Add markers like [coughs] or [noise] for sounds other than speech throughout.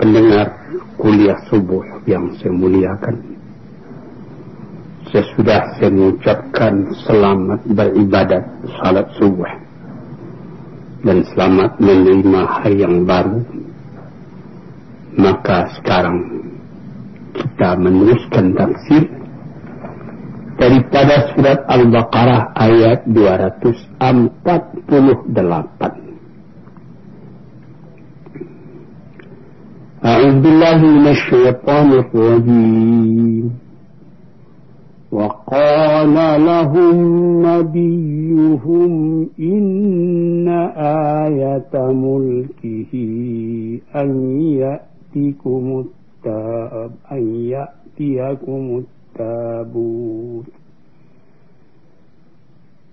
pendengar kuliah subuh yang saya muliakan. Sesudah saya mengucapkan selamat beribadat salat subuh dan selamat menerima hari yang baru, maka sekarang kita meneruskan tafsir daripada surat Al-Baqarah ayat 248. أعوذ بالله من الشيطان الرجيم. وقال لهم نبيهم إن آية ملكه أن يأتيكم التاب أن يأتيكم التابوت.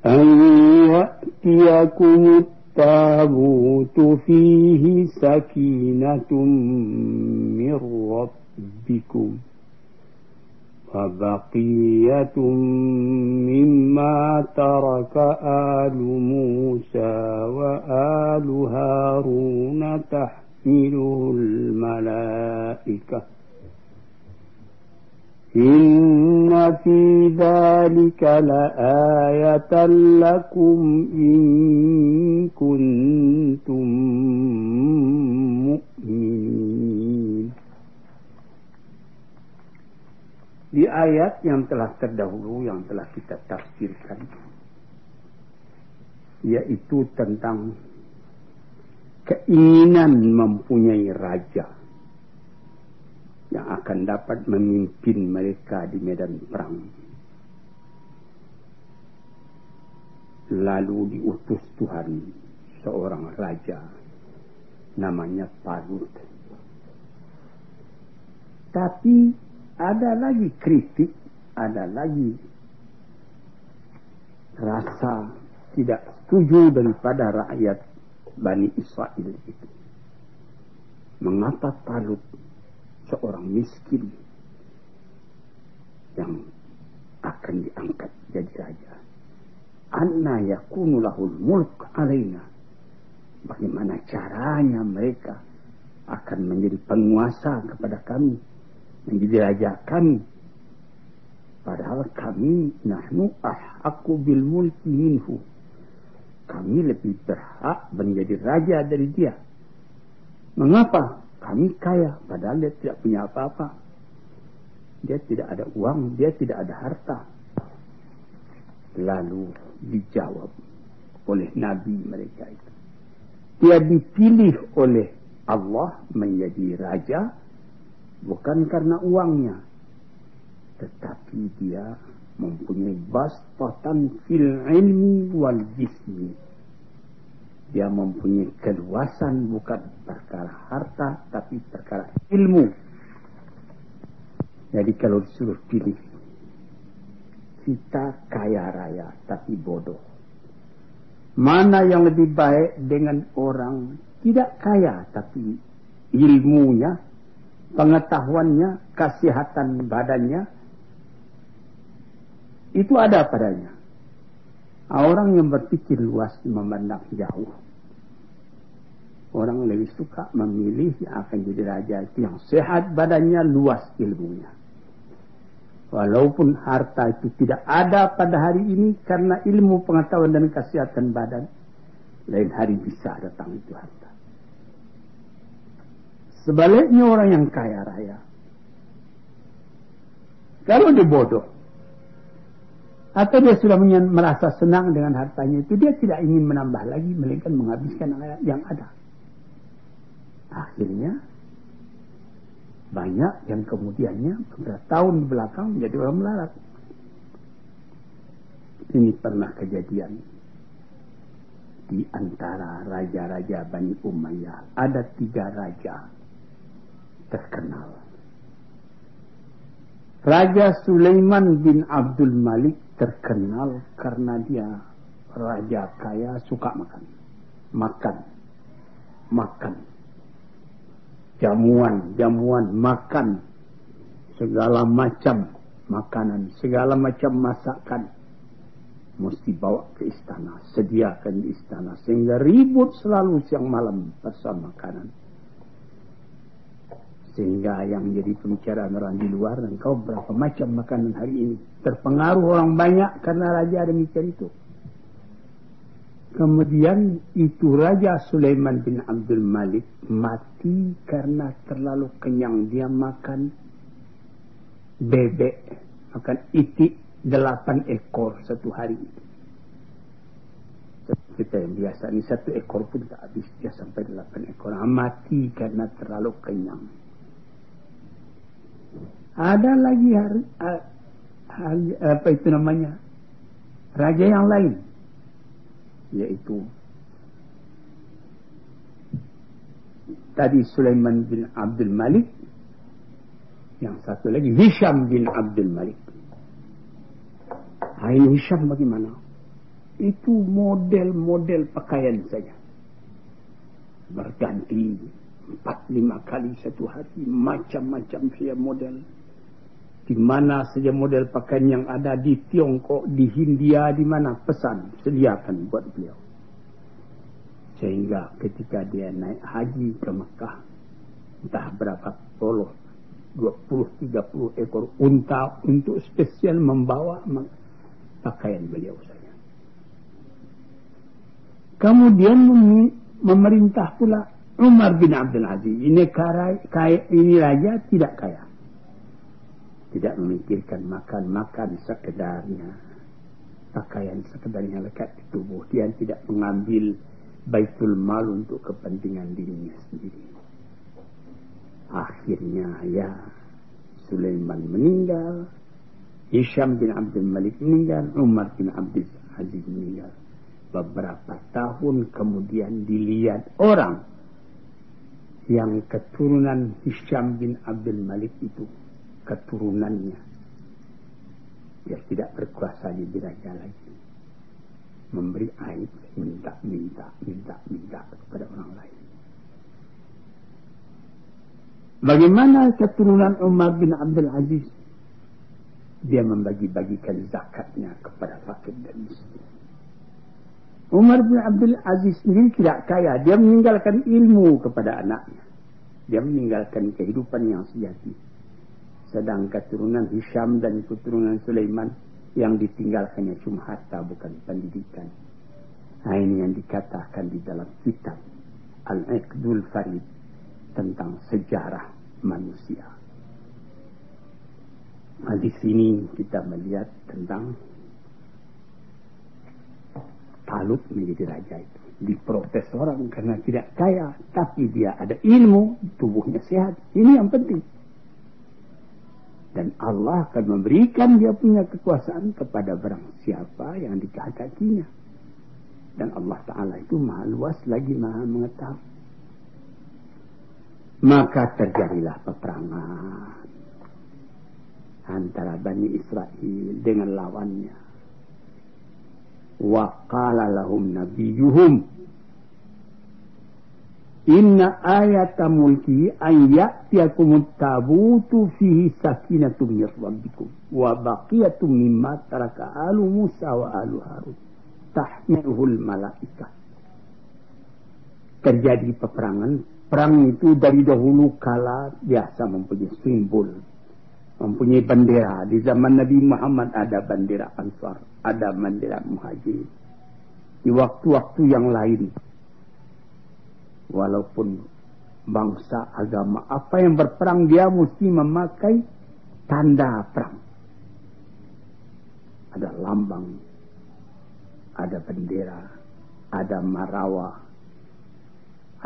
أن يأتيكم التابوت. التابوت فيه سكينة من ربكم وبقية مما ترك آل موسى وآل هارون تحمله الملائكة إن في ذلك لآية لكم إن كنتم مؤمنين Di ayat yang telah terdahulu yang telah kita tafsirkan yaitu tentang keinginan mempunyai raja yang akan dapat memimpin mereka di medan perang. Lalu diutus Tuhan seorang raja namanya Parut. Tapi ada lagi kritik, ada lagi rasa tidak setuju daripada rakyat Bani Israel itu. Mengapa Talut seorang miskin yang akan diangkat jadi raja. Anna yakunu lahul mulk alaina. Bagaimana caranya mereka akan menjadi penguasa kepada kami, menjadi raja kami. Padahal kami nahnu ahakku bil mulki minhu. Kami lebih berhak menjadi raja dari dia. Mengapa? Kami kaya, padahal dia tidak punya apa-apa. Dia tidak ada uang, dia tidak ada harta. Lalu dijawab oleh Nabi mereka itu. Dia dipilih oleh Allah menjadi raja bukan karena uangnya. Tetapi dia mempunyai bastatan fil ilmi wal jismi dia mempunyai keluasan bukan perkara harta tapi perkara ilmu. Jadi kalau disuruh pilih kita kaya raya tapi bodoh. Mana yang lebih baik dengan orang tidak kaya tapi ilmunya, pengetahuannya, kesehatan badannya itu ada padanya. Orang yang berpikir luas memandang jauh. Orang lebih suka memilih yang akan jadi raja itu yang sehat badannya, luas ilmunya. Walaupun harta itu tidak ada pada hari ini karena ilmu pengetahuan dan kesehatan badan. Lain hari bisa datang itu harta. Sebaliknya orang yang kaya raya. Kalau dia bodoh, atau dia sudah merasa senang dengan hartanya itu, dia tidak ingin menambah lagi, melainkan menghabiskan yang ada. Akhirnya, banyak yang kemudiannya beberapa tahun belakang menjadi orang melarat. Ini pernah kejadian di antara raja-raja Bani Umayyah. Ada tiga raja terkenal. Raja Sulaiman bin Abdul Malik terkenal karena dia raja kaya suka makan. Makan. Makan. Jamuan, jamuan, makan. Segala macam makanan, segala macam masakan. Mesti bawa ke istana, sediakan di istana. Sehingga ribut selalu siang malam bersama makanan. Sehingga yang jadi pembicaraan orang di luar, engkau berapa macam makanan hari ini. Terpengaruh orang banyak karena raja demikian itu. Kemudian itu Raja Sulaiman bin Abdul Malik mati karena terlalu kenyang. Dia makan bebek, makan itik delapan ekor satu hari. Kita yang biasa ini satu ekor pun tak habis dia sampai delapan ekor. Mati karena terlalu kenyang. Ada lagi hari, hari, apa itu namanya raja yang lain yaitu tadi Sulaiman bin Abdul Malik yang satu lagi Hisham bin Abdul Malik. Nah, Hisham bagaimana? Itu model-model pakaian saja. Berganti empat lima kali satu hari. Macam-macam saya model. Di mana saja model pakaian yang ada di Tiongkok, di Hindia, di mana pesan sediakan buat beliau. Sehingga ketika dia naik haji ke Mekah, entah berapa puluh 20-30 ekor unta untuk spesial membawa pakaian beliau saja. Kemudian memerintah pula Umar bin Abdul Aziz. Ini, kaya, kaya, ini raja tidak kaya. Tidak memikirkan makan-makan sekedarnya. Pakaian sekedarnya lekat di tubuh. Dia tidak mengambil baitul mal untuk kepentingan dirinya sendiri. Akhirnya ya Sulaiman meninggal, Hisham bin Abdul Malik meninggal, Umar bin Abdul Aziz meninggal. Beberapa tahun kemudian dilihat orang yang keturunan Hisham bin Abdul Malik itu keturunannya biar tidak berkuasa di raja lagi memberi aib minta minta minta minta kepada orang lain Bagaimana keturunan Umar bin Abdul Aziz? Dia membagi-bagikan zakatnya kepada fakir dan miskin. Umar bin Abdul Aziz sendiri tidak kaya. Dia meninggalkan ilmu kepada anaknya. Dia meninggalkan kehidupan yang sejati. Sedang keturunan Hisham dan keturunan Sulaiman yang ditinggalkannya cuma harta bukan pendidikan. Nah ini yang dikatakan di dalam kitab Al-Iqdul Farid tentang sejarah manusia. Nah, di sini kita melihat tentang Talut menjadi raja itu. Diprotes orang karena tidak kaya, tapi dia ada ilmu, tubuhnya sehat. Ini yang penting. Dan Allah akan memberikan dia punya kekuasaan kepada barang siapa yang dikehendakinya. Dan Allah Ta'ala itu maha luas lagi maha mengetahui. Maka terjadilah peperangan antara Bani Israel dengan lawannya. Wa qala lahum nabiyuhum Inna ayata mulki an ya'tiyakum tabutu fihi sakinatum min rabbikum wa baqiyatum mimma taraka alu Musa wa alu Harun tahmiluhul malaikah. Terjadi peperangan Perang itu dari dahulu kala biasa mempunyai simbol. Mempunyai bendera. Di zaman Nabi Muhammad ada bendera Ansar. Ada bendera Muhajir. Di waktu-waktu yang lain. Walaupun bangsa agama apa yang berperang dia mesti memakai tanda perang. Ada lambang. Ada bendera. Ada marawah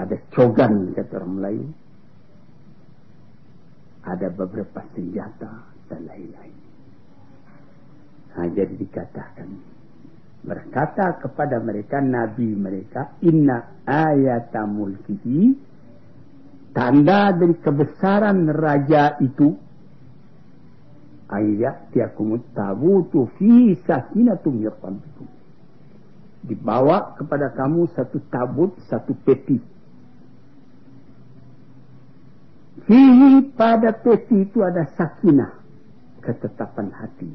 ada cogan kata orang Melayu, ada beberapa senjata dan lain-lain. Jadi dikatakan berkata kepada mereka nabi mereka inna ayata mulkihi tanda dari kebesaran raja itu ayat tiakumut tabutu fi sakinatum yaqabikum dibawa kepada kamu satu tabut satu peti Fihi pada peti itu ada sakinah. Ketetapan hati.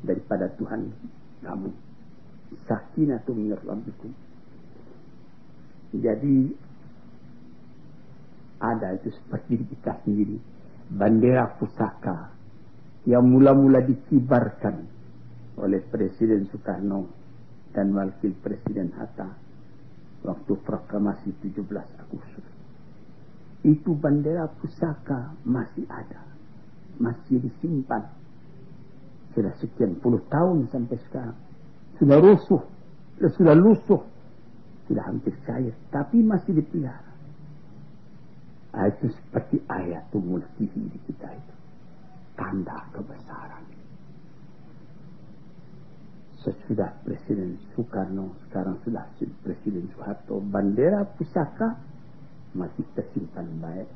Daripada Tuhan kamu. Sakinah itu minir Jadi ada itu seperti kita sendiri. Bendera pusaka yang mula-mula dikibarkan oleh Presiden Soekarno dan Wakil Presiden Hatta waktu proklamasi 17 Agustus. Itu bendera pusaka masih ada, masih disimpan. Sudah sekian puluh tahun sampai sekarang. Sudah rusuh, sudah lusuh, sudah hampir cair, tapi masih dipelihara. Ah, itu seperti ayat mulkihi di kita itu. Tanda kebesaran. Sesudah Presiden Soekarno, sekarang sudah Presiden Soeharto, bendera pusaka masih tersimpan baik.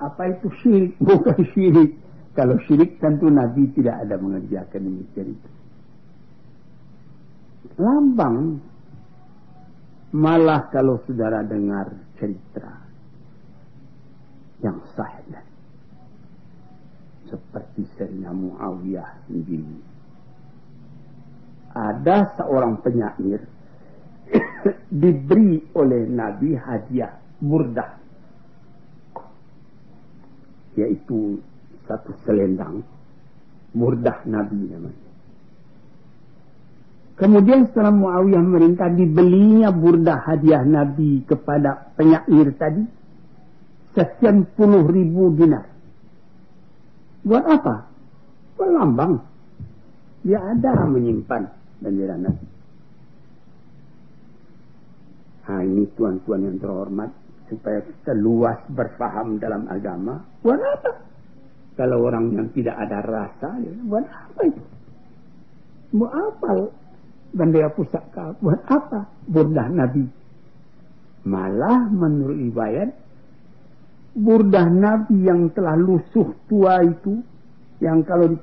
Apa itu syirik? [laughs] Bukan syirik. Kalau syirik tentu Nabi tidak ada mengerjakan demikian itu. Lambang malah kalau saudara dengar cerita yang sahnya. Seperti Serina Muawiyah sendiri. Ada seorang penyair [coughs] diberi oleh Nabi hadiah burdah. Yaitu satu selendang. Burdah Nabi namanya. Kemudian setelah Muawiyah merintah dibelinya burdah hadiah Nabi kepada penyair tadi sekian puluh ribu dinar. Buat apa? Buat lambang. Dia ada menyimpan bendera Nabi. Nah, ini tuan-tuan yang terhormat supaya kita luas berfaham dalam agama. Buat apa? Kalau orang yang tidak ada rasa, ya, buat apa itu? Buat apa bendera pusaka? Buat apa burdah Nabi? Malah menurut riwayat burdah Nabi yang telah lusuh tua itu, yang kalau di,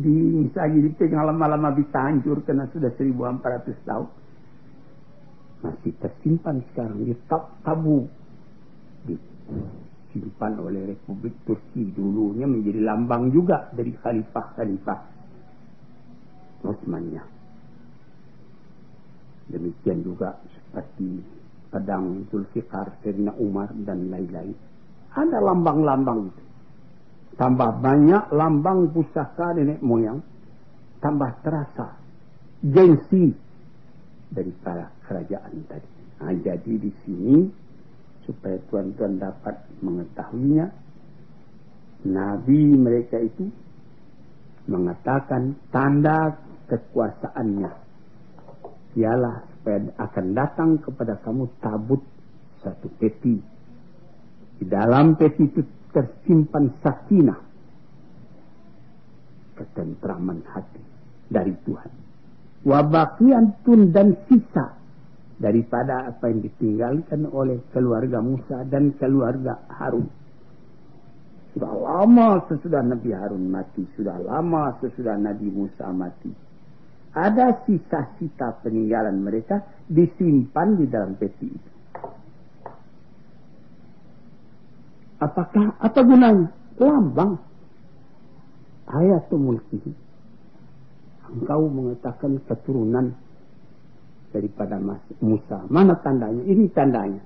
di misalnya dipegang lama-lama bisa hancur karena sudah 1400 tahun, masih tersimpan sekarang. Di tab tabu. Disimpan oleh Republik Turki dulunya menjadi lambang juga dari khalifah-khalifah Utsmaniyah. Demikian juga seperti pedang Zulfikar, Serina Umar dan lain-lain. Ada lambang-lambang itu. Tambah banyak lambang pusaka nenek moyang, tambah terasa. Gengsi daripada kerajaan tadi. Nah, jadi di sini supaya tuan-tuan dapat mengetahuinya, Nabi mereka itu mengatakan tanda kekuasaannya ialah supaya akan datang kepada kamu tabut satu peti di dalam peti itu tersimpan sakinah. Ketentraman hati dari Tuhan. Wabakiantun dan sisa daripada apa yang ditinggalkan oleh keluarga Musa dan keluarga Harun. Sudah lama sesudah Nabi Harun mati, sudah lama sesudah Nabi Musa mati. Ada sisa-sisa peninggalan mereka disimpan di dalam peti itu. Apakah apa gunanya? Lambang. Ayatul mulkihi. Engkau mengatakan keturunan daripada Musa. Mana tandanya? Ini tandanya.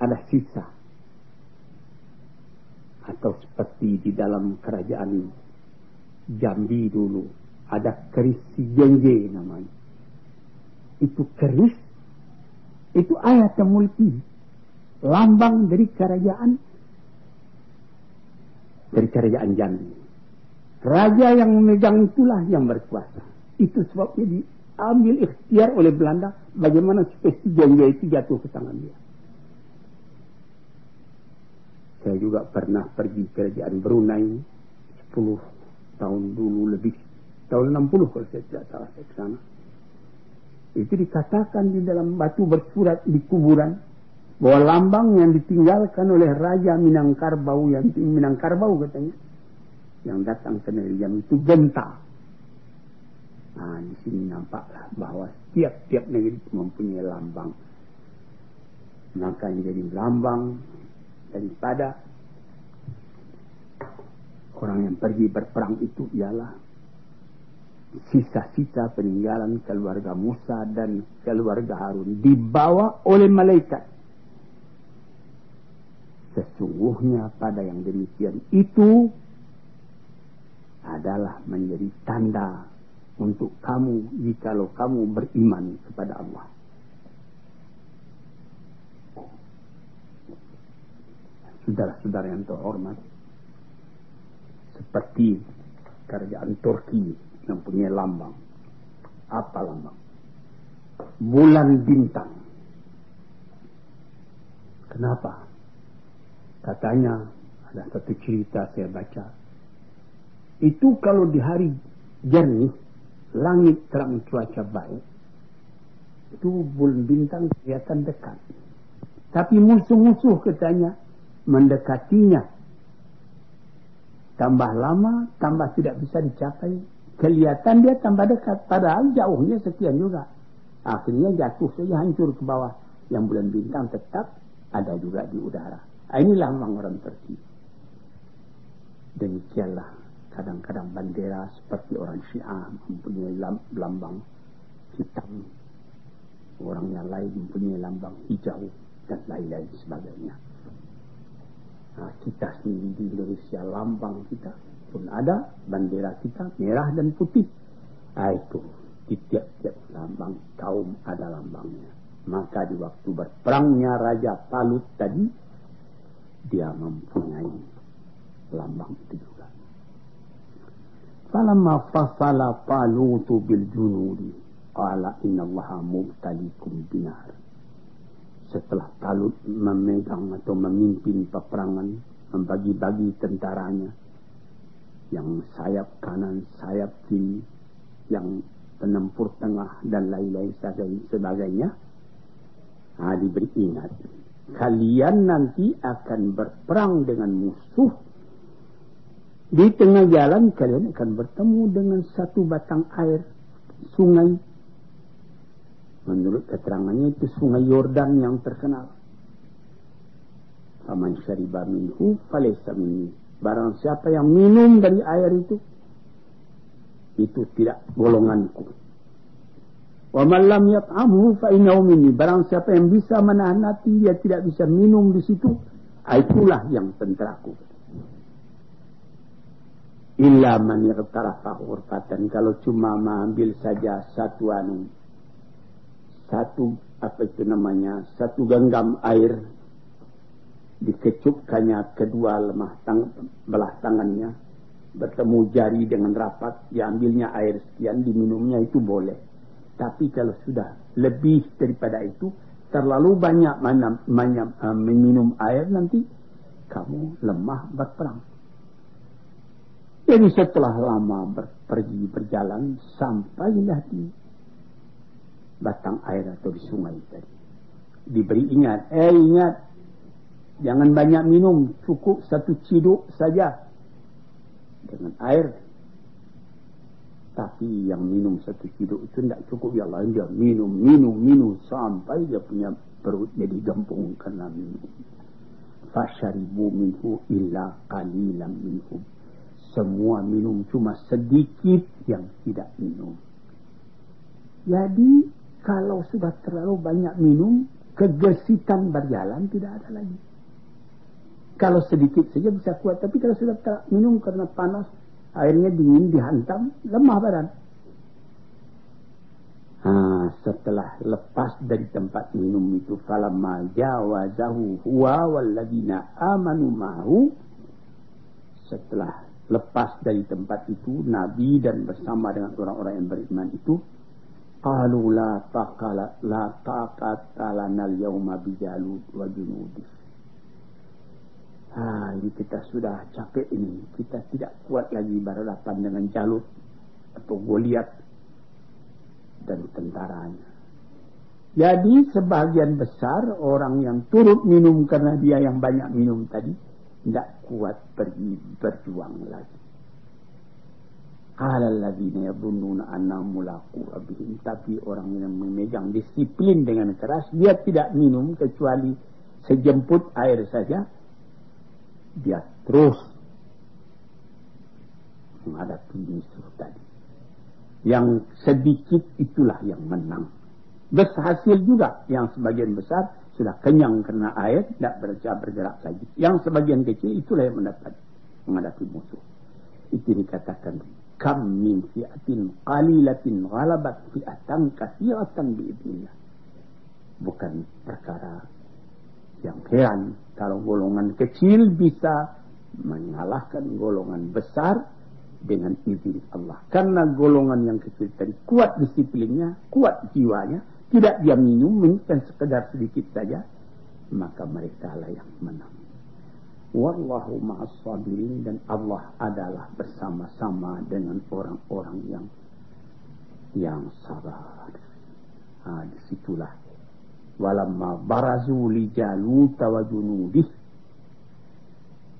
Ada sisa. Atau seperti di dalam kerajaan Jambi dulu. Ada keris Jenje namanya. Itu keris. Itu ayat yang mulki. Lambang dari kerajaan dari kerajaan Jambi. Raja yang memegang itulah yang berkuasa. Itu sebabnya diambil ikhtiar oleh Belanda bagaimana spesies Jambi itu jatuh ke tangan dia. Saya juga pernah pergi ke kerajaan Brunei 10 tahun dulu lebih tahun 60 kalau saya tidak salah saya ke sana. Itu dikatakan di dalam batu bersurat di kuburan bahwa lambang yang ditinggalkan oleh Raja Minangkarbau yang Minangkarbau katanya yang datang ke negeri itu genta. Nah, di sini nampaklah bahwa setiap-tiap negeri mempunyai lambang. Maka yang jadi lambang daripada orang yang pergi berperang itu ialah sisa-sisa peninggalan keluarga Musa dan keluarga Harun dibawa oleh malaikat Sesungguhnya pada yang demikian itu adalah menjadi tanda untuk kamu jikalau kamu beriman kepada Allah. Saudara-saudara yang terhormat, seperti kerajaan Turki yang punya lambang. Apa lambang? Bulan bintang. Kenapa? Katanya ada satu cerita saya baca. Itu kalau di hari jernih, langit terang cuaca baik, itu bulan bintang kelihatan dekat. Tapi musuh-musuh katanya mendekatinya. Tambah lama, tambah tidak bisa dicapai. Kelihatan dia tambah dekat, padahal jauhnya sekian juga. Akhirnya jatuh saja hancur ke bawah. Yang bulan bintang tetap ada juga di udara. Ah, inilah memang orang Turki. Demikianlah kadang-kadang bendera seperti orang Syiah mempunyai lambang hitam. Orang yang lain mempunyai lambang hijau dan lain-lain sebagainya. Nah, kita sendiri di Indonesia lambang kita pun ada bendera kita merah dan putih. Nah, itu di tiap-tiap lambang kaum ada lambangnya. Maka di waktu berperangnya Raja Talut tadi dia mempunyai lambang itu Falamma fasala Talutu bil junudi qala inna allaha mubtalikum binar. Setelah Talut memegang atau memimpin peperangan, membagi-bagi tentaranya, yang sayap kanan, sayap kiri, yang penempur tengah dan lain-lain sebagainya, nah, diberi ingat. Kalian nanti akan berperang dengan musuh di tengah jalan kalian akan bertemu dengan satu batang air sungai. Menurut keterangannya itu sungai Yordan yang terkenal. Faman syariba minhu falaysa minni. Barang siapa yang minum dari air itu itu tidak golonganku. Wa man lam yat'amhu fa minni. Barang siapa yang bisa menahan hati dia tidak bisa minum di situ, itulah yang tenteraku. Illa man yaktarafa ghurfatan. Kalau cuma mengambil saja satu anu. Satu, apa itu namanya, satu genggam air. Dikecupkannya kedua lemah tang, belah tangannya. Bertemu jari dengan rapat. Diambilnya air sekian, diminumnya itu boleh. Tapi kalau sudah lebih daripada itu, terlalu banyak mana, mana, uh, meminum air nanti, kamu lemah berperang. Jadi setelah lama ber, pergi berjalan sampailah di batang air atau di sungai tadi. Diberi ingat, eh ingat, jangan banyak minum, cukup satu ciduk saja dengan air. Tapi yang minum satu ciduk itu tidak cukup ya Allah. Dia minum, minum, minum sampai dia punya perut jadi gempung karena minum. Fasharibu minhu illa qalilan minhum semua minum cuma sedikit yang tidak minum. Jadi kalau sudah terlalu banyak minum, kegesitan berjalan tidak ada lagi. Kalau sedikit saja bisa kuat, tapi kalau sudah minum karena panas, airnya dingin dihantam, lemah badan. Ha, setelah lepas dari tempat minum itu, falamma jawazahu huwa walladina amanu ma'hu, setelah lepas dari tempat itu Nabi dan bersama dengan orang-orang yang beriman itu qalu la taqala la taqata lana al-yawma bijalut wa junudi ha ini kita sudah capek ini. Kita tidak kuat lagi berhadapan dengan Jalut atau Goliat dan tentaranya. Jadi sebagian besar orang yang turut minum karena dia yang banyak minum tadi tidak kuat pergi berjuang lagi. Qala alladziina yadhunnuna annahum mulaqu rabbihim tapi orang yang memegang disiplin dengan keras dia tidak minum kecuali sejemput air saja dia terus menghadapi musuh tadi. Yang sedikit itulah yang menang. Berhasil juga yang sebagian besar sudah kenyang karena air, tidak bergerak, bergerak lagi. Yang sebagian kecil itulah yang mendapat menghadapi musuh. Itu dikatakan kam min fi'atin qalilatin ghalabat fi'atan kathiratan biidnillah. Bukan perkara yang heran kalau golongan kecil bisa mengalahkan golongan besar dengan izin Allah. Karena golongan yang kecil tadi kuat disiplinnya, kuat jiwanya, tidak dia minum, dan sekedar sedikit saja, maka mereka lah yang menang. Wallahu ma'as sabirin dan Allah adalah bersama-sama dengan orang-orang yang yang sabar. Ah, di situlah walamma barazu li wa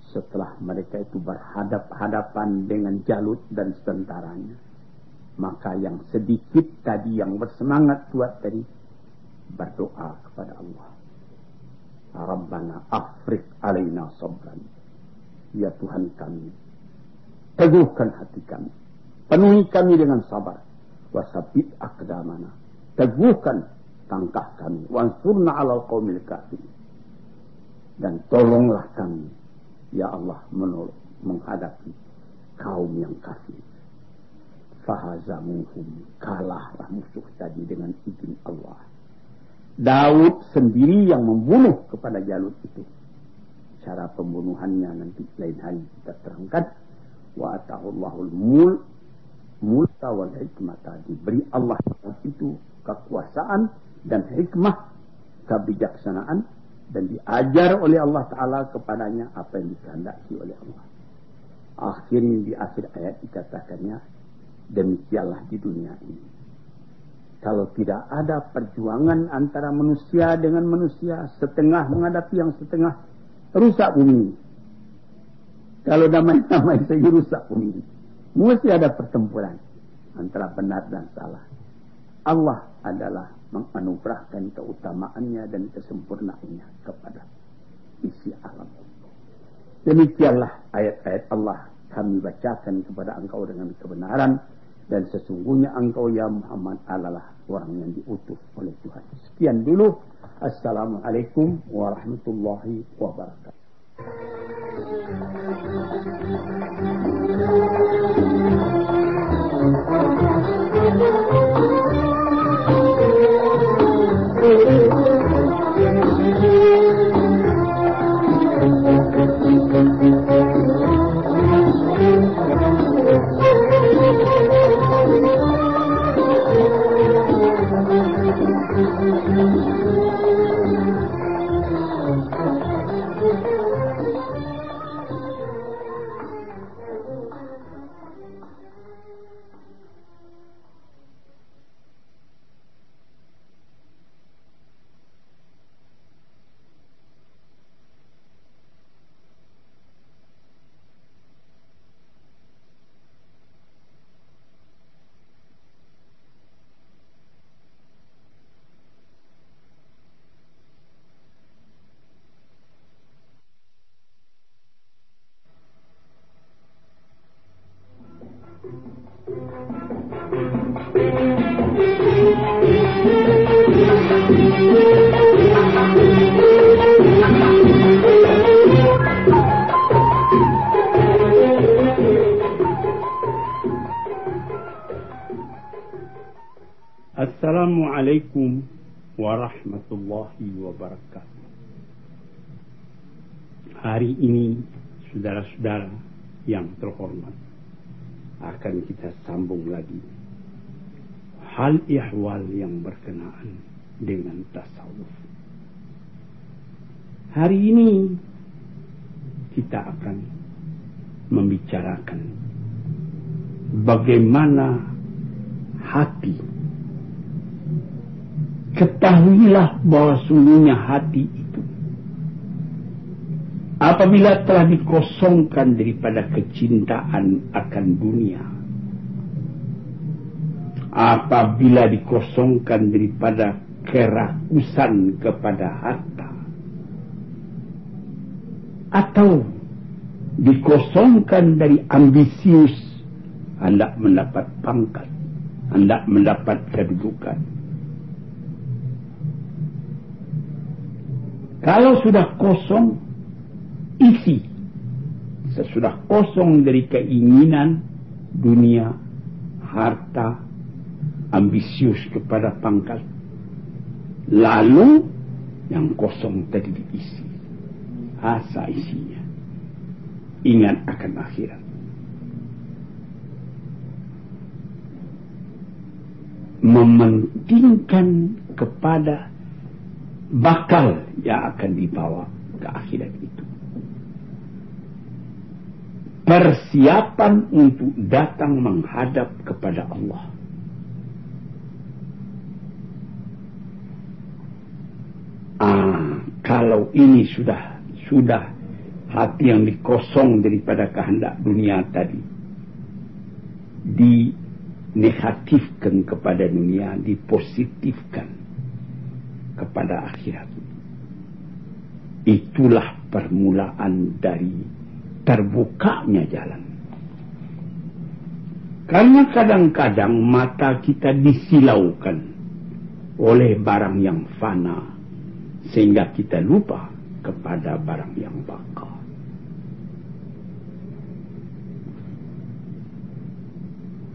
setelah mereka itu berhadap-hadapan dengan Jalut dan tentaranya. Maka yang sedikit tadi yang bersemangat kuat tadi berdoa kepada Allah. Rabbana afrik alaina sabran. Ya Tuhan kami, teguhkan hati kami. Penuhi kami dengan sabar. Wasabit akdamana. Teguhkan tangkah kami. Wansurna ala qawmil kafir. Dan tolonglah kami Ya Allah menolak menghadapi kaum yang kafir. Fahazamuhum kalahlah musuh tadi dengan izin Allah. Daud sendiri yang membunuh kepada Jalut itu. Cara pembunuhannya nanti lain hari kita terangkan. Wa atahullahu mul multa wal hikmah diberi Allah itu kekuasaan dan hikmah kebijaksanaan dan diajar oleh Allah Ta'ala kepadanya apa yang dikehendaki oleh Allah. Akhirnya di akhir ayat dikatakannya, demikianlah di dunia ini. Kalau tidak ada perjuangan antara manusia dengan manusia, setengah menghadapi yang setengah, rusak bumi. Kalau damai-damai saja rusak bumi. Mesti ada pertempuran antara benar dan salah. Allah adalah menganugerahkan keutamaannya dan kesempurnaannya kepada isi alam. Demikianlah ayat-ayat Allah kami bacakan kepada engkau dengan kebenaran dan sesungguhnya engkau ya Muhammad adalah orang yang diutus oleh Tuhan. Sekian dulu. Assalamualaikum warahmatullahi wabarakatuh. Hari ini, saudara-saudara yang terhormat, akan kita sambung lagi hal ihwal yang berkenaan dengan tasawuf. Hari ini kita akan membicarakan bagaimana hati ketahuilah bahwa sungguhnya hati apabila telah dikosongkan daripada kecintaan akan dunia apabila dikosongkan daripada kerakusan kepada harta atau dikosongkan dari ambisius hendak mendapat pangkat hendak mendapat kedudukan. Kalau sudah kosong, isi. Sesudah kosong dari keinginan dunia, harta, ambisius kepada pangkat. Lalu yang kosong tadi diisi. Asa isinya. Ingat akan akhirat. Mementingkan kepada bakal yang akan dibawa ke akhirat itu. Persiapan untuk datang menghadap kepada Allah. Ah, kalau ini sudah sudah hati yang dikosong daripada kehendak dunia tadi dinegatifkan kepada dunia dipositifkan kepada akhirat. Itulah permulaan dari terbukanya jalan. Karena kadang-kadang mata kita disilaukan oleh barang yang fana sehingga kita lupa kepada barang yang bakal.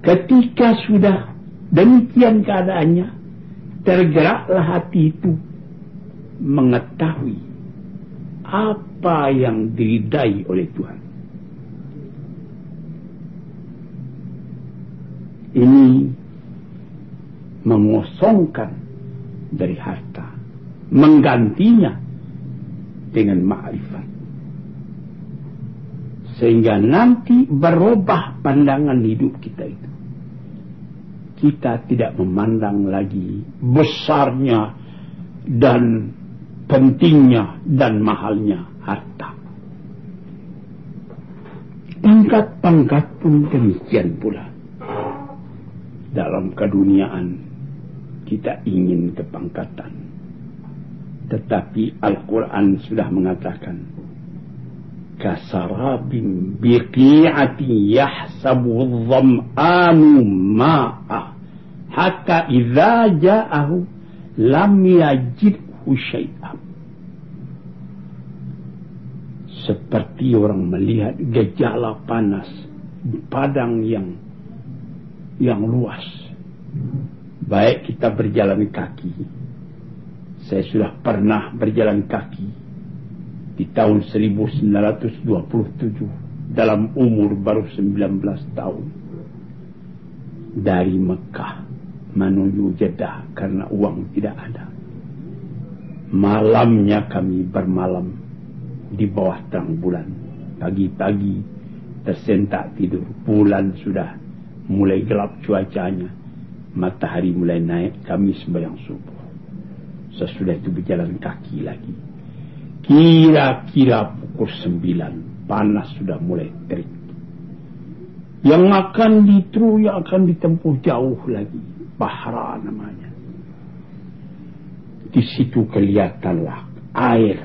Ketika sudah demikian keadaannya, tergeraklah hati itu mengetahui apa yang diridai oleh Tuhan. Ini mengosongkan dari harta, menggantinya dengan ma'rifat. Sehingga nanti berubah pandangan hidup kita itu kita tidak memandang lagi besarnya dan pentingnya dan mahalnya harta. Pangkat-pangkat pun demikian pula. Dalam keduniaan kita ingin kepangkatan. Tetapi Al-Quran sudah mengatakan kasarabin biqi'ati yahsabu dham'anu ma'ah hatta idza ja'ahu lam yajidhu syai'an seperti orang melihat gejala panas di padang yang yang luas baik kita berjalan kaki saya sudah pernah berjalan kaki di tahun 1927 dalam umur baru 19 tahun dari Mekah menuju Jeddah karena uang tidak ada. Malamnya kami bermalam di bawah terang bulan. Pagi-pagi tersentak tidur. Bulan sudah mulai gelap cuacanya. Matahari mulai naik. Kami sembahyang subuh. Sesudah itu berjalan kaki lagi. Kira-kira pukul sembilan. Panas sudah mulai terik. Yang akan ditru, yang akan ditempuh jauh lagi Bahra namanya. Di situ kelihatanlah air.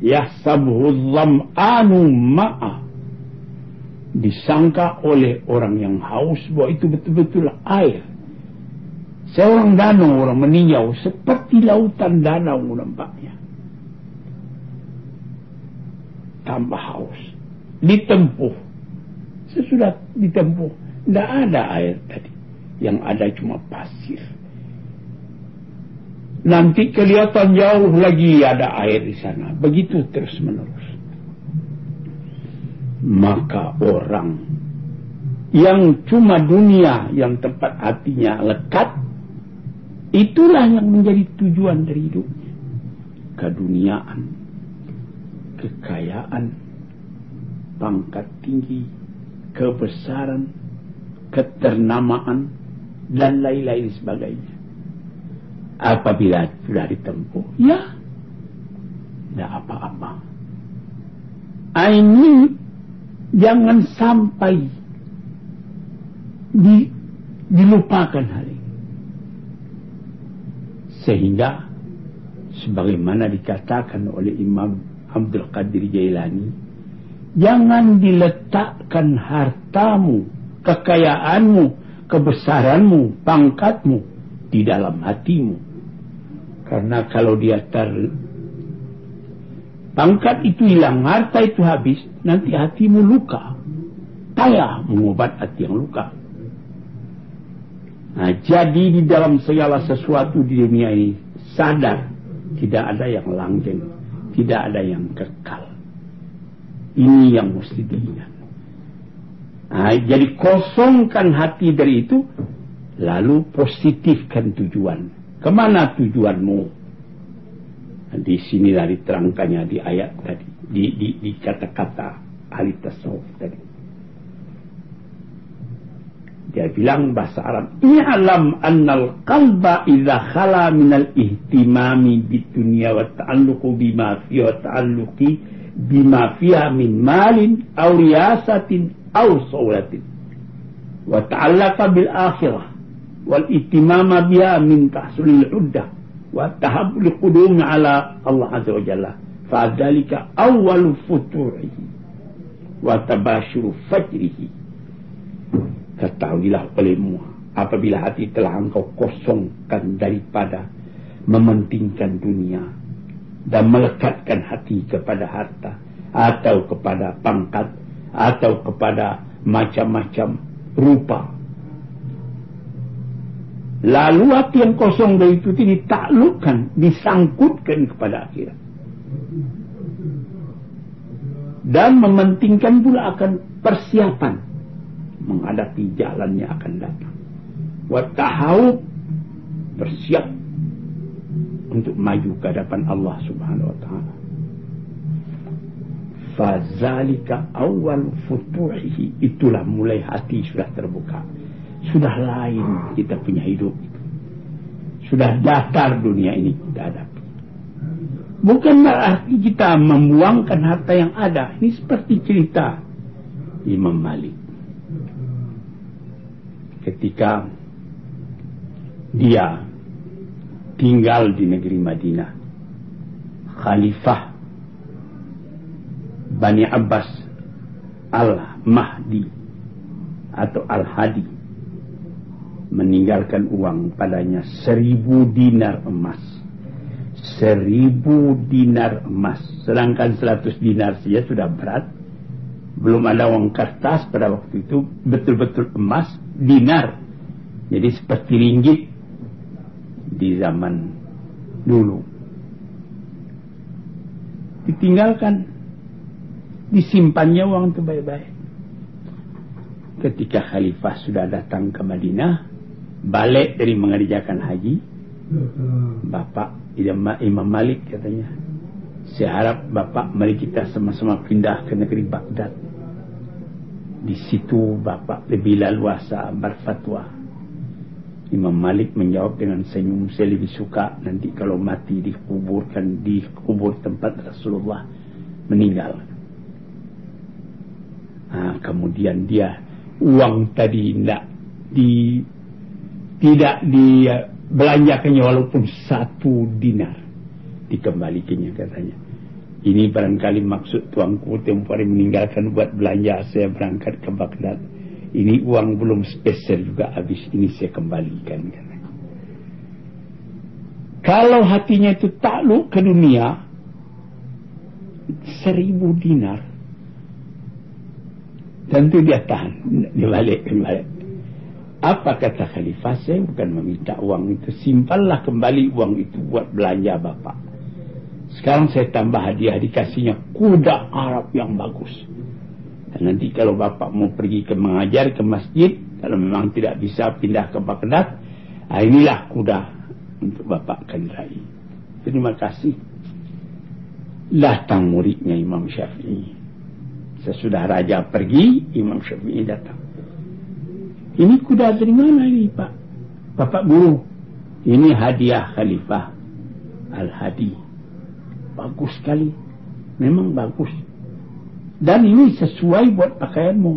Yahsabuhu dham'anu ma'a. Disangka oleh orang yang haus bahwa itu betul-betul air. Seorang danau orang meninjau seperti lautan danau nampaknya. Tambah haus. Ditempuh. Sesudah ditempuh. Tidak ada air tadi yang ada cuma pasir. Nanti kelihatan jauh lagi ada air di sana. Begitu terus menerus. Maka orang yang cuma dunia yang tempat hatinya lekat, itulah yang menjadi tujuan dari hidupnya. Keduniaan, kekayaan, pangkat tinggi, kebesaran, keternamaan, dan lain-lain sebagainya. Apabila sudah ditempuh, ya, tidak apa-apa. Ini jangan sampai di, dilupakan hal ini. Sehingga sebagaimana dikatakan oleh Imam Abdul Qadir Jailani, jangan diletakkan hartamu, kekayaanmu kebesaranmu, pangkatmu di dalam hatimu. Karena kalau dia ter pangkat itu hilang, harta itu habis, nanti hatimu luka. Payah mengobat hati yang luka. Nah, jadi di dalam segala sesuatu di dunia ini sadar tidak ada yang langgeng, tidak ada yang kekal. Ini yang mesti diingat. Nah, jadi kosongkan hati dari itu, lalu positifkan tujuan. Ke mana tujuanmu? Di sinilah diterangkannya di ayat tadi, di, di, di kata-kata ahli tasawuf tadi. Dia bilang bahasa Arab, "I'lam annal qalba idza khala minal ihtimami bidunya wa ta'alluqu bima fi wa ta'alluqi bima fiha min malin aw riyasatin aw sawlatin wa ta'allaqa bil akhirah wal ihtimama biha min tahsulil uddah Allah azza wa jalla fa dzalika awwalu futuhihi wa tabashuru fajrihi Ketahuilah olehmu apabila hati telah engkau kosongkan daripada mementingkan dunia dan melekatkan hati kepada harta atau kepada pangkat atau kepada macam-macam rupa. Lalu hati yang kosong dari itu ditaklukkan, disangkutkan kepada akhirat. Dan mementingkan pula akan persiapan menghadapi jalannya akan datang. Watahau bersiap untuk maju ke hadapan Allah Subhanahu wa taala. Fazalika awal futuhihi itulah mulai hati sudah terbuka. Sudah lain kita punya hidup Sudah datar dunia ini kita hadapi. Bukan berarti kita membuangkan harta yang ada. Ini seperti cerita Imam Malik ketika dia tinggal di negeri Madinah. Khalifah Bani Abbas Al-Mahdi atau Al-Hadi meninggalkan uang padanya seribu dinar emas. Seribu dinar emas. Sedangkan seratus dinar saja sudah berat. Belum ada uang kertas pada waktu itu. Betul-betul emas dinar. Jadi seperti ringgit di zaman dulu. Ditinggalkan. Disimpannya uang itu baik-baik. Ketika khalifah sudah datang ke Madinah, balik dari mengerjakan haji, Bapak Imam Malik katanya, saya harap Bapak mari kita sama-sama pindah ke negeri Baghdad di situ Bapak lebih laluasa berfatwa. Imam Malik menjawab dengan senyum, saya lebih suka nanti kalau mati dikuburkan di kubur tempat Rasulullah meninggal. Nah, kemudian dia uang tadi tidak di tidak dibelanjakannya walaupun satu dinar dikembalikannya katanya. Ini barangkali maksud tuanku tempoh hari meninggalkan buat belanja saya berangkat ke Baghdad. Ini uang belum spesial juga habis ini saya kembalikan. Kalau hatinya itu takluk ke dunia, seribu dinar, tentu dia tahan, dia balik, dia balik. Apa kata khalifah saya bukan meminta uang itu, simpanlah kembali uang itu buat belanja bapak. Sekarang saya tambah hadiah dikasihnya kuda Arab yang bagus. Dan nanti kalau bapak mau pergi ke mengajar ke masjid, kalau memang tidak bisa pindah ke Baghdad, nah inilah kuda untuk bapak kendarai. Terima kasih. Datang muridnya Imam Syafi'i. Sesudah raja pergi, Imam Syafi'i datang. Ini kuda dari mana ini Pak? Bapak guru. Ini hadiah Khalifah Al-Hadi bagus sekali. Memang bagus. Dan ini sesuai buat pakaianmu.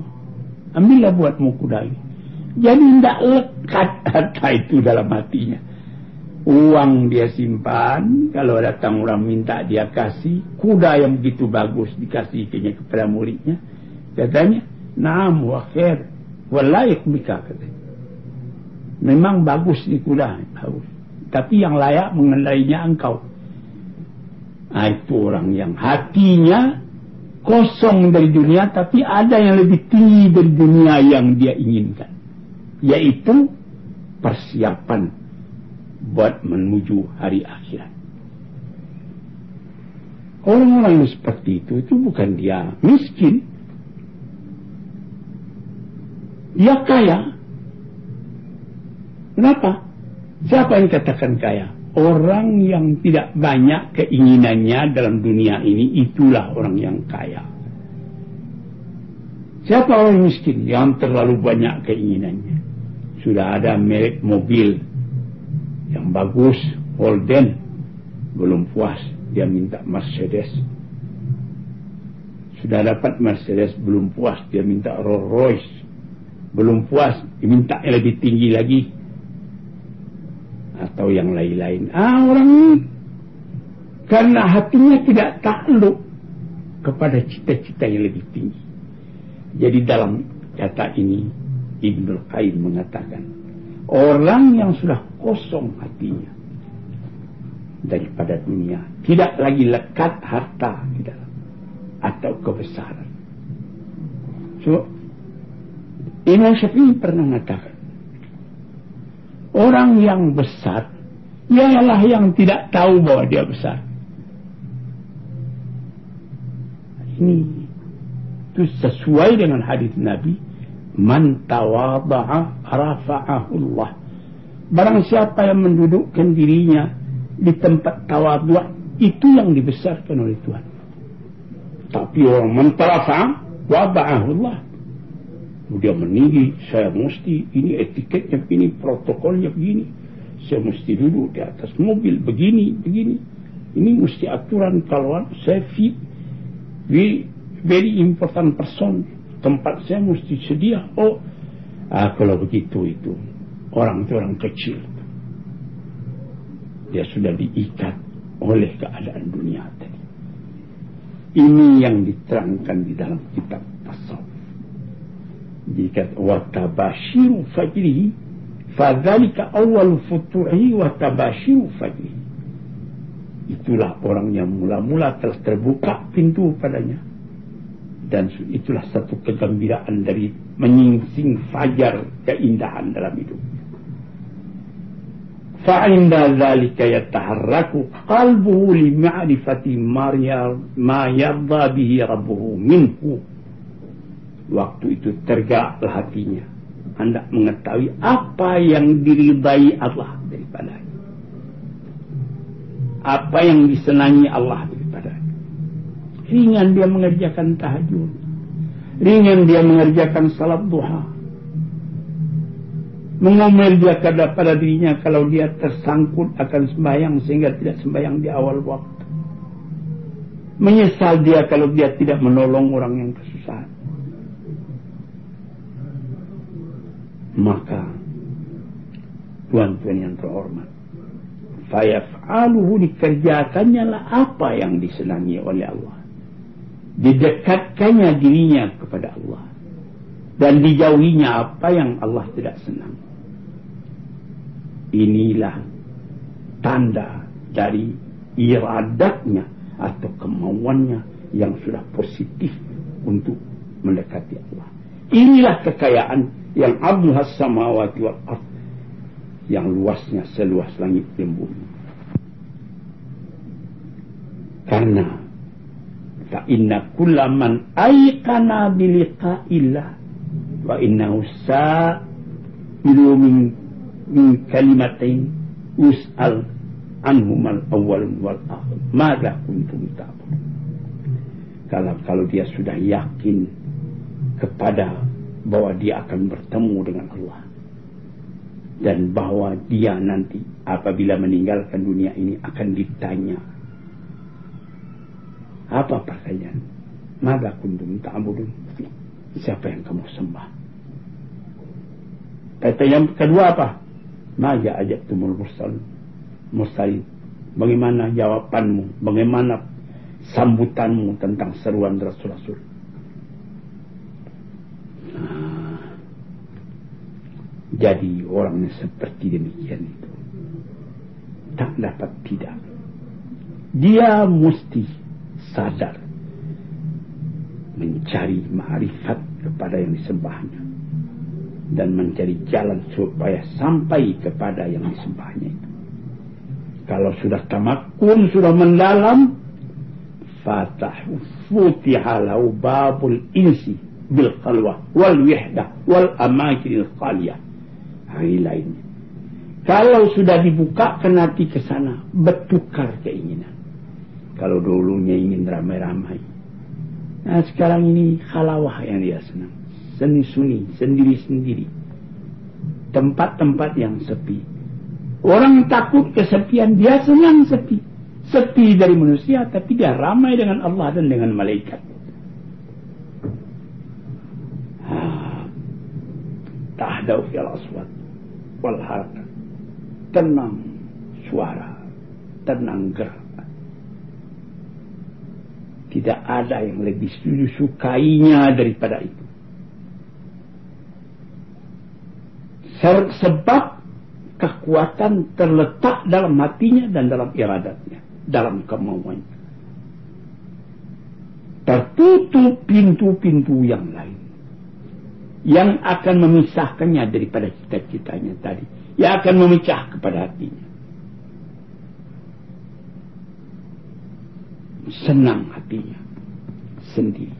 Ambillah buatmu kuda ini. Jadi tidak lekat [laughs] harta itu dalam hatinya. Uang dia simpan, kalau datang orang minta dia kasih. Kuda yang begitu bagus dikasih kepada muridnya. Katanya, Naam wa khair. Wallahi bika katanya. Memang bagus ni kuda. Bagus. tapi yang layak mengendalinya engkau. Nah, itu orang yang hatinya kosong dari dunia, tapi ada yang lebih tinggi dari dunia yang dia inginkan, yaitu persiapan buat menuju hari akhirat. Orang-orang yang seperti itu itu bukan dia miskin, dia kaya. Kenapa? Siapa yang katakan kaya? Orang yang tidak banyak keinginannya dalam dunia ini, itulah orang yang kaya. Siapa orang miskin yang terlalu banyak keinginannya? Sudah ada merek mobil yang bagus, Holden, belum puas, dia minta Mercedes. Sudah dapat Mercedes, belum puas, dia minta Rolls Royce. Belum puas, diminta yang lebih tinggi lagi atau yang lain-lain. Ah orang ini karena hatinya tidak takluk kepada cita-cita yang lebih tinggi. Jadi dalam kata ini Ibnu Qayyim mengatakan orang yang sudah kosong hatinya daripada dunia tidak lagi lekat harta di dalam atau kebesaran. So Imam Syafi'i pernah mengatakan Orang yang besar ialah yang tidak tahu bahwa dia besar. Ini itu sesuai dengan hadis Nabi, "Man tawadha'a rafa'ahu Allah." Barang siapa yang mendudukkan dirinya di tempat tawadhu' itu yang dibesarkan oleh Tuhan. Tapi orang mentarafa wada'ahu Allah dia meninggi, saya mesti, ini etiketnya begini, protokolnya begini. Saya mesti duduk di atas mobil begini, begini. Ini mesti aturan kalau saya fit, very, very important person. Tempat saya mesti sedia. Oh, ah, kalau begitu itu orang itu orang kecil. Dia sudah diikat oleh keadaan dunia tadi. Ini yang diterangkan di dalam kitab watabashiru fajri. Fadhalika awal futuhi watabashiru fajri. Itulah orang yang mula-mula telah terbuka pintu padanya. Dan itulah satu kegembiraan dari menyingsing fajar keindahan dalam hidup. Fa'inda dhalika yataharraku qalbuhu li ma'rifati ma ya-, yarda bihi rabbuhu minhu. Waktu itu tergeraklah hatinya. Hendak mengetahui apa yang diridai Allah daripada Apa yang disenangi Allah daripada Ringan dia mengerjakan tahajud. Ringan dia mengerjakan salat duha. Mengomel dia pada dirinya kalau dia tersangkut akan sembahyang sehingga tidak sembahyang di awal waktu. Menyesal dia kalau dia tidak menolong orang yang kesusahan. Maka tuan-tuan yang terhormat fayaf'aluhu dikerjakannya lah apa yang disenangi oleh Allah. Didekatkannya dirinya kepada Allah. Dan dijauhinya apa yang Allah tidak senang. Inilah tanda dari iradatnya atau kemauannya yang sudah positif untuk mendekati Allah. Inilah kekayaan yang abduhas samawati wal ard. Yang luasnya seluas langit dan bumi. Karena fa inna kullaman aikana biliqa'illah wa innahu sa'ilu min min kalimatain us'al anhumal awwalun wal akhir. Mada kuntum ta'bud kalau kalau dia sudah yakin kepada bahwa dia akan bertemu dengan Allah. Dan bahwa dia nanti apabila meninggalkan dunia ini akan ditanya apa pertanyaan? Maka kuntum ta'budun? Siapa yang kamu sembah? Kata yang kedua apa? Maja ajak tumul mursal. Mursalin bagaimana jawabanmu? Bagaimana sambutanmu tentang seruan rasul-rasul Jadi orang seperti demikian itu. tak dapat tidak. Dia mesti sadar mencari ma'rifat kepada yang disembahnya dan mencari jalan supaya sampai kepada yang disembahnya itu. Kalau sudah tamakun, sudah mendalam, fatah futihalau babul insi bil qalwa wal wihda wal amakinil qaliyah. Hari lainnya. Kalau sudah dibuka hati ke sana, bertukar keinginan. Kalau dulunya ingin ramai-ramai. Nah sekarang ini halawah yang dia senang. Seni suni, sendiri-sendiri. Tempat-tempat yang sepi. Orang takut kesepian, dia senang sepi. Sepi dari manusia, tapi dia ramai dengan Allah dan dengan malaikat. Tahdau fil aswad wal tenang suara, tenang gerak. Tidak ada yang lebih sukainya daripada itu. Sebab kekuatan terletak dalam hatinya dan dalam iradatnya, dalam kemauannya. Tertutup pintu-pintu yang lain yang akan memisahkannya daripada cita-citanya tadi yang akan memecah kepada hatinya. Senang hatinya sendiri.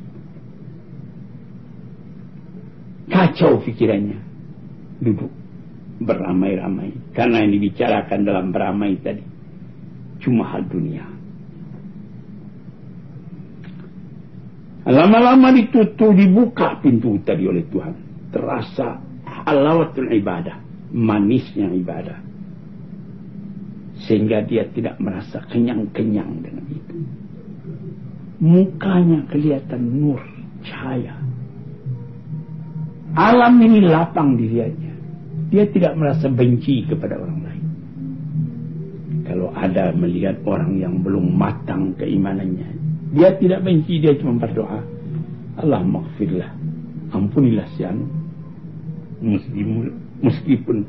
Kacau pikirannya. Duduk beramai-ramai. Karena yang dibicarakan dalam beramai tadi. Cuma hal dunia. Lama-lama ditutup, dibuka pintu tadi oleh Tuhan. Terasa halawatul ibadah manisnya ibadah. Sehingga dia tidak merasa kenyang-kenyang dengan itu. Mukanya kelihatan nur, cahaya. Alam ini lapang dirinya. Dia tidak merasa benci kepada orang lain. Kalau ada melihat orang yang belum matang keimanannya. Dia tidak benci, dia cuma berdoa. Allah maghfirlah. Ampunilah si anu. Muslimul Meskipun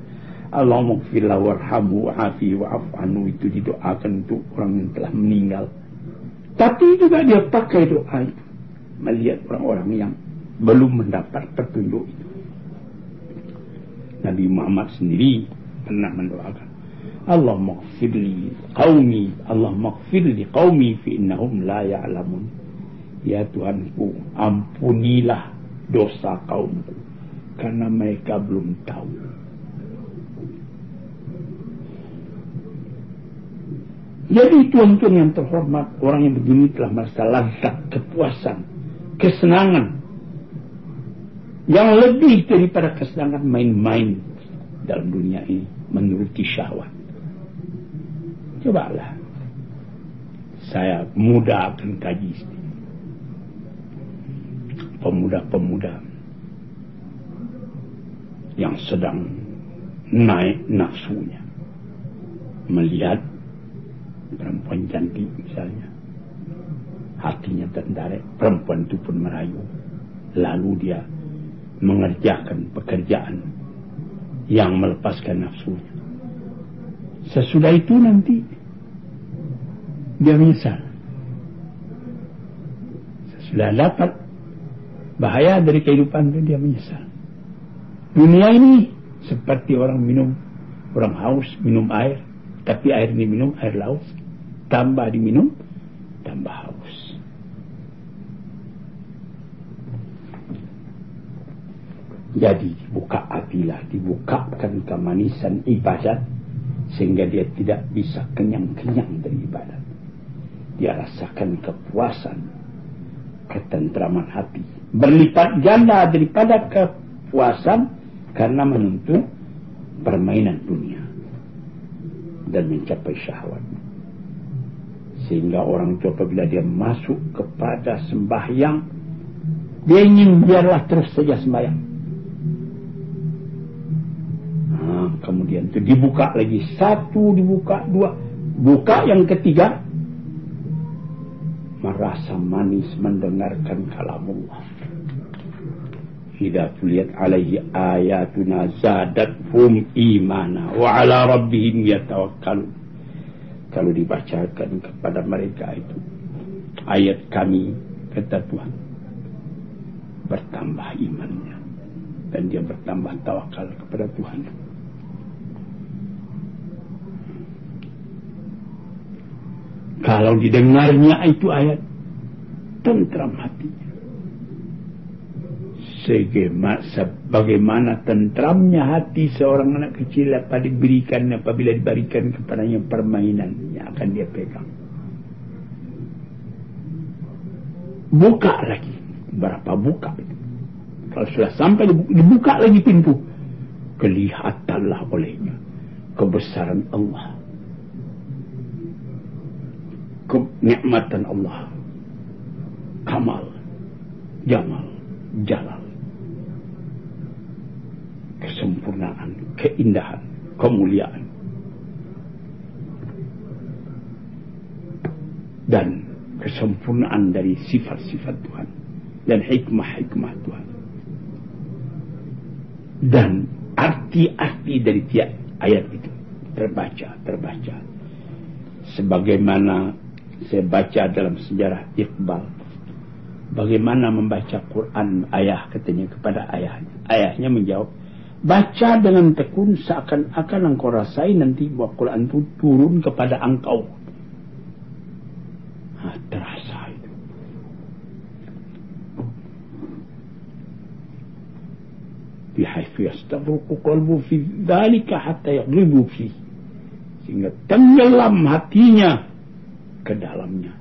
Allah maghfirlah warhamu wa'afi wa'afanu itu didoakan untuk orang yang telah meninggal. Tapi juga dia pakai doa itu. Melihat orang-orang yang belum mendapat petunjuk itu. Nabi Muhammad sendiri pernah mendoakan. Allah maghfirli qawmi. Allah maghfirli qawmi fi innahum la ya'lamun. Ya Tuhanku, ampunilah dosa kaumku karena mereka belum tahu. Jadi tuan-tuan yang terhormat, orang yang begini telah merasa lazat, kepuasan, kesenangan. Yang lebih daripada kesenangan main-main dalam dunia ini, menuruti syahwat. Cobalah. Saya muda akan kaji Pemuda-pemuda yang sedang naik nafsunya. Melihat perempuan cantik misalnya. Hatinya tertarik, perempuan itu pun merayu. Lalu dia mengerjakan pekerjaan yang melepaskan nafsunya. Sesudah itu nanti dia menyesal. Sesudah dapat bahaya dari kehidupan itu dia menyesal. Dunia ini seperti orang minum, orang haus minum air, tapi air ini minum air laut, tambah diminum, tambah haus. Jadi dibuka apilah, dibukakan kemanisan ibadat sehingga dia tidak bisa kenyang-kenyang dari ibadat. Dia rasakan kepuasan, ketentraman hati, berlipat ganda daripada kepuasan karena menuntut permainan dunia dan mencapai syahwat. Sehingga orang itu apabila dia masuk kepada sembahyang, dia ingin biarlah terus saja sembahyang. Kemudian itu dibuka lagi satu, dibuka dua, buka yang ketiga, rasa manis mendengarkan kalamu Idza kulihat alaihi ayatuna zadathum imana wa ala rabbihim yatawakkal. Kalau dibacakan kepada mereka itu ayat kami kata Tuhan bertambah imannya dan dia bertambah tawakal kepada Tuhan. Kalau didengarnya itu ayat tentram hatinya. Sebagaimana tentramnya hati seorang anak kecil apa diberikan apabila diberikan kepadanya permainan yang akan dia pegang. Buka lagi. Berapa buka itu? Kalau sudah sampai dibuka lagi pintu. Kelihatanlah olehnya kebesaran Allah. Kenikmatan Allah. Kamal. Jamal. Jalal. Kesempurnaan. Keindahan. Kemuliaan. Dan kesempurnaan dari sifat-sifat Tuhan dan hikmah-hikmah Tuhan. Dan arti-arti dari tiap ayat itu terbaca, terbaca. Sebagaimana saya baca dalam sejarah Iqbal bagaimana membaca Quran ayah katanya kepada ayahnya. Ayahnya menjawab, baca dengan tekun seakan-akan engkau rasai nanti bahwa Quran pun turun kepada engkau. Nah, terasa itu. Bihaifu yastabruku qalbu fi dhalika hatta yaglibu fi. Sehingga tenggelam hatinya ke dalamnya.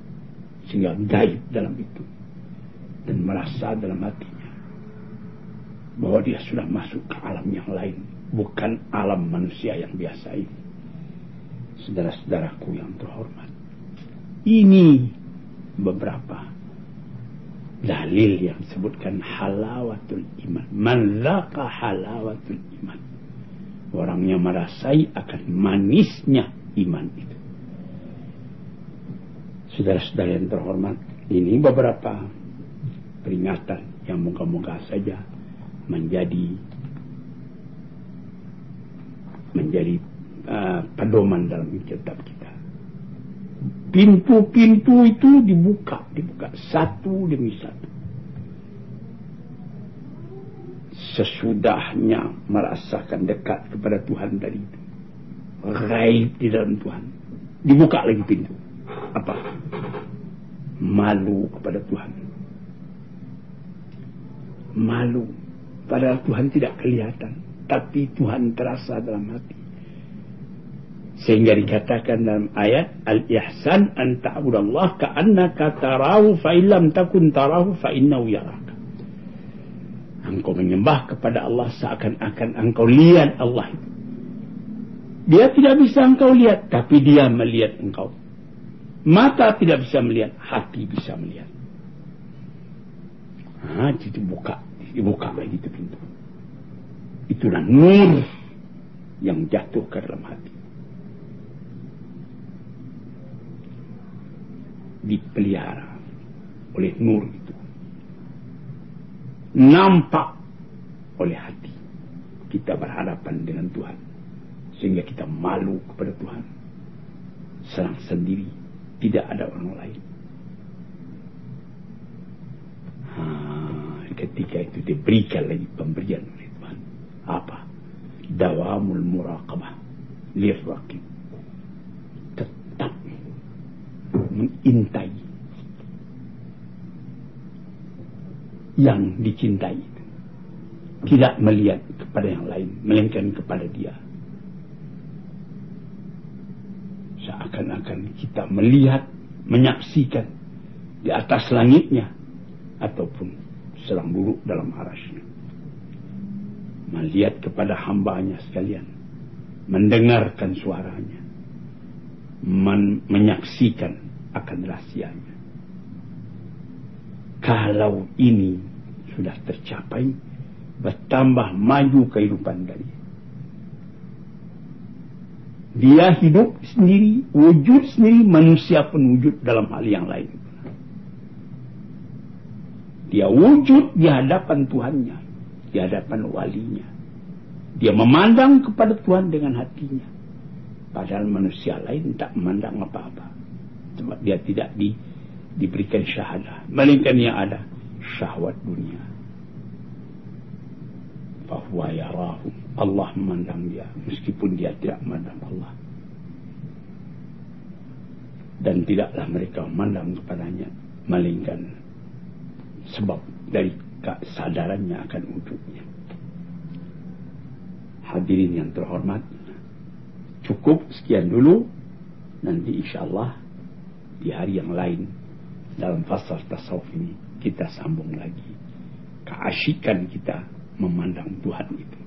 Sehingga gaib dalam itu dan merasa dalam hatinya bahwa dia sudah masuk ke alam yang lain bukan alam manusia yang biasa ini saudara-saudaraku yang terhormat ini beberapa dalil yang disebutkan halawatul iman. Man halawatul iman. Orangnya merasai akan manisnya iman itu. Saudara-saudara yang terhormat, ini beberapa peringatan yang moga-moga saja menjadi menjadi uh, pedoman dalam kitab kita pintu-pintu itu dibuka, dibuka satu demi satu. Sesudahnya merasakan dekat kepada Tuhan tadi itu. Raib di dalam Tuhan. Dibuka lagi pintu. Apa? Malu kepada Tuhan. Malu. Padahal Tuhan tidak kelihatan. Tapi Tuhan terasa dalam hati. Sehingga dikatakan dalam ayat Al-ihsan an ta'budallah ka'annaka tarahu fa illam takun tarahu fa innahu yaraka. Engkau menyembah kepada Allah seakan-akan engkau lihat Allah itu. Dia tidak bisa engkau lihat, tapi dia melihat engkau. Mata tidak bisa melihat, hati bisa melihat. Ah, itu buka, dibuka lagi itu pintu. Itulah nur yang jatuh ke dalam hati. dipelihara oleh nur itu. Nampak oleh hati. Kita berhadapan dengan Tuhan. Sehingga kita malu kepada Tuhan. Serang sendiri. Tidak ada orang lain. Ketika itu diberikan lagi pemberian oleh Tuhan. Apa? Dawamul muraqabah. Lirraqib mengintai yang dicintai tidak melihat kepada yang lain melainkan kepada dia seakan-akan kita melihat menyaksikan di atas langitnya ataupun sedang duduk dalam arasnya melihat kepada hambanya sekalian mendengarkan suaranya men menyaksikan akan rahasianya. Kalau ini sudah tercapai, bertambah maju kehidupan dari dia hidup sendiri, wujud sendiri, manusia pun wujud dalam hal yang lain. Dia wujud di hadapan Tuhannya, di hadapan walinya. Dia memandang kepada Tuhan dengan hatinya. Padahal manusia lain tak memandang apa-apa. Sebab dia tidak di, diberikan syahadah. Melainkan yang ada syahwat dunia. Fahuwa yarahu. Allah memandang dia. Meskipun dia tidak memandang Allah. Dan tidaklah mereka memandang kepadanya. Melainkan sebab dari kesadarannya akan wujudnya. Hadirin yang terhormat, cukup sekian dulu. Nanti insya Allah di hari yang lain dalam fasa tasawuf ini kita sambung lagi keasyikan kita memandang Tuhan itu.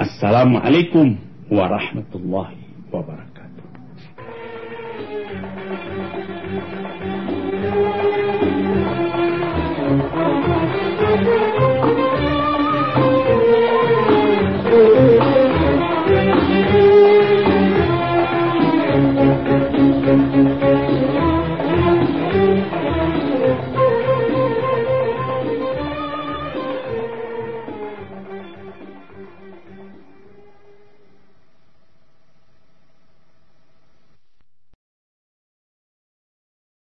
Assalamualaikum warahmatullahi wabarakatuh. Thank you.